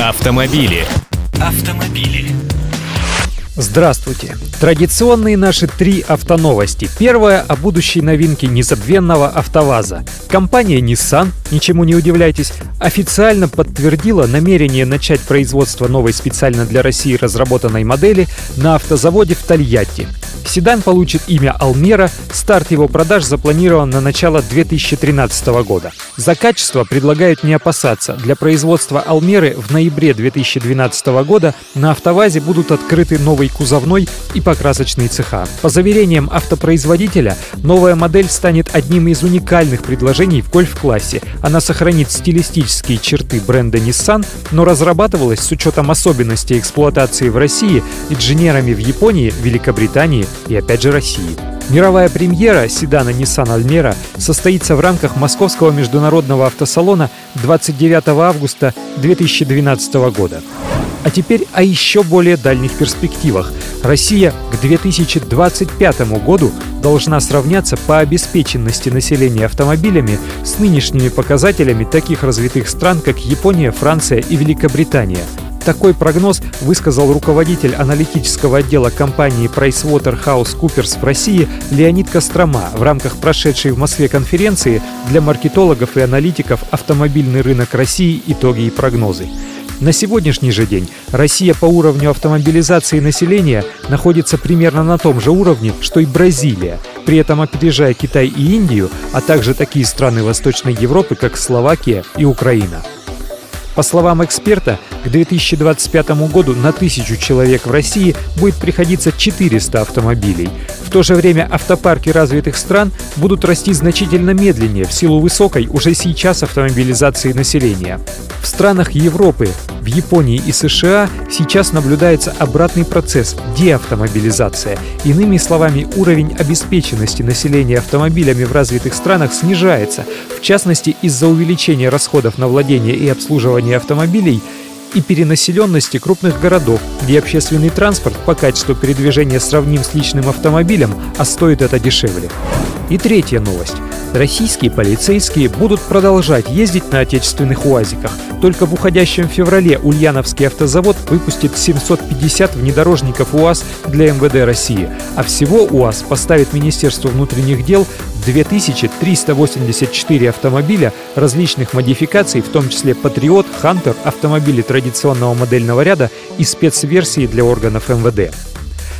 Автомобили. Автомобили. Здравствуйте! Традиционные наши три автоновости. Первая о будущей новинке незабвенного АвтоВАЗа. Компания Nissan, ничему не удивляйтесь, официально подтвердила намерение начать производство новой специально для России разработанной модели на автозаводе в Тольятти. Седан получит имя Алмера, старт его продаж запланирован на начало 2013 года. За качество предлагают не опасаться. Для производства Алмеры в ноябре 2012 года на АвтоВАЗе будут открыты новый кузовной и покрасочный цеха. По заверениям автопроизводителя, новая модель станет одним из уникальных предложений в гольф-классе. Она сохранит стилистические черты бренда Nissan, но разрабатывалась с учетом особенностей эксплуатации в России инженерами в Японии, Великобритании и опять же России. Мировая премьера седана Nissan Almera состоится в рамках Московского международного автосалона 29 августа 2012 года. А теперь о еще более дальних перспективах. Россия к 2025 году должна сравняться по обеспеченности населения автомобилями с нынешними показателями таких развитых стран, как Япония, Франция и Великобритания – такой прогноз высказал руководитель аналитического отдела компании PricewaterhouseCoopers в России Леонид Кострома в рамках прошедшей в Москве конференции для маркетологов и аналитиков «Автомобильный рынок России. Итоги и прогнозы». На сегодняшний же день Россия по уровню автомобилизации населения находится примерно на том же уровне, что и Бразилия, при этом опережая Китай и Индию, а также такие страны Восточной Европы, как Словакия и Украина. По словам эксперта, к 2025 году на тысячу человек в России будет приходиться 400 автомобилей. В то же время автопарки развитых стран будут расти значительно медленнее в силу высокой уже сейчас автомобилизации населения. В странах Европы, Японии и США сейчас наблюдается обратный процесс – деавтомобилизация. Иными словами, уровень обеспеченности населения автомобилями в развитых странах снижается, в частности из-за увеличения расходов на владение и обслуживание автомобилей и перенаселенности крупных городов, где общественный транспорт по качеству передвижения сравним с личным автомобилем, а стоит это дешевле. И третья новость. Российские полицейские будут продолжать ездить на отечественных УАЗиках. Только в уходящем феврале Ульяновский автозавод выпустит 750 внедорожников УАЗ для МВД России, а всего УАЗ поставит Министерство внутренних дел 2384 автомобиля различных модификаций, в том числе «Патриот», «Хантер», автомобили традиционного модельного ряда и спецверсии для органов МВД.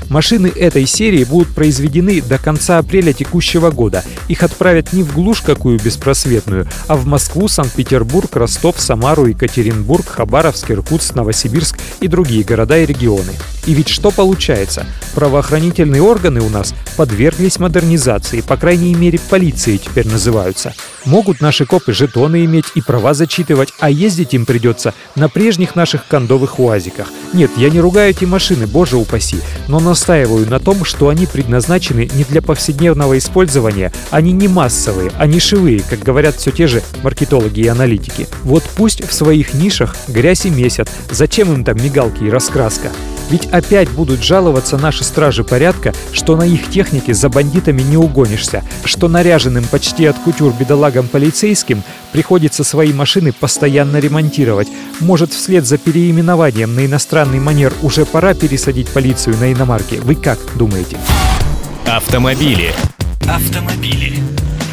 Машины этой серии будут произведены до конца апреля текущего года. Их отправят не в глушь какую беспросветную, а в Москву, Санкт-Петербург, Ростов, Самару, Екатеринбург, Хабаровск, Иркутск, Новосибирск и другие города и регионы. И ведь что получается? Правоохранительные органы у нас подверглись модернизации, по крайней мере полиции теперь называются. Могут наши копы жетоны иметь и права зачитывать, а ездить им придется на прежних наших кондовых уазиках. Нет, я не ругаю эти машины, боже упаси, но настаиваю на том, что они предназначены не для повседневного использования, они не массовые, они шивые, как говорят все те же маркетологи и аналитики. Вот пусть в своих нишах грязь и месят, зачем им там мигалки и раскраска? Ведь опять будут жаловаться наши стражи порядка, что на их технике за бандитами не угонишься, что наряженным почти от кутюр бедолагам полицейским приходится свои машины постоянно ремонтировать. Может, вслед за переименованием на иностранный манер уже пора пересадить полицию на иномарки? Вы как думаете? Автомобили. Автомобили.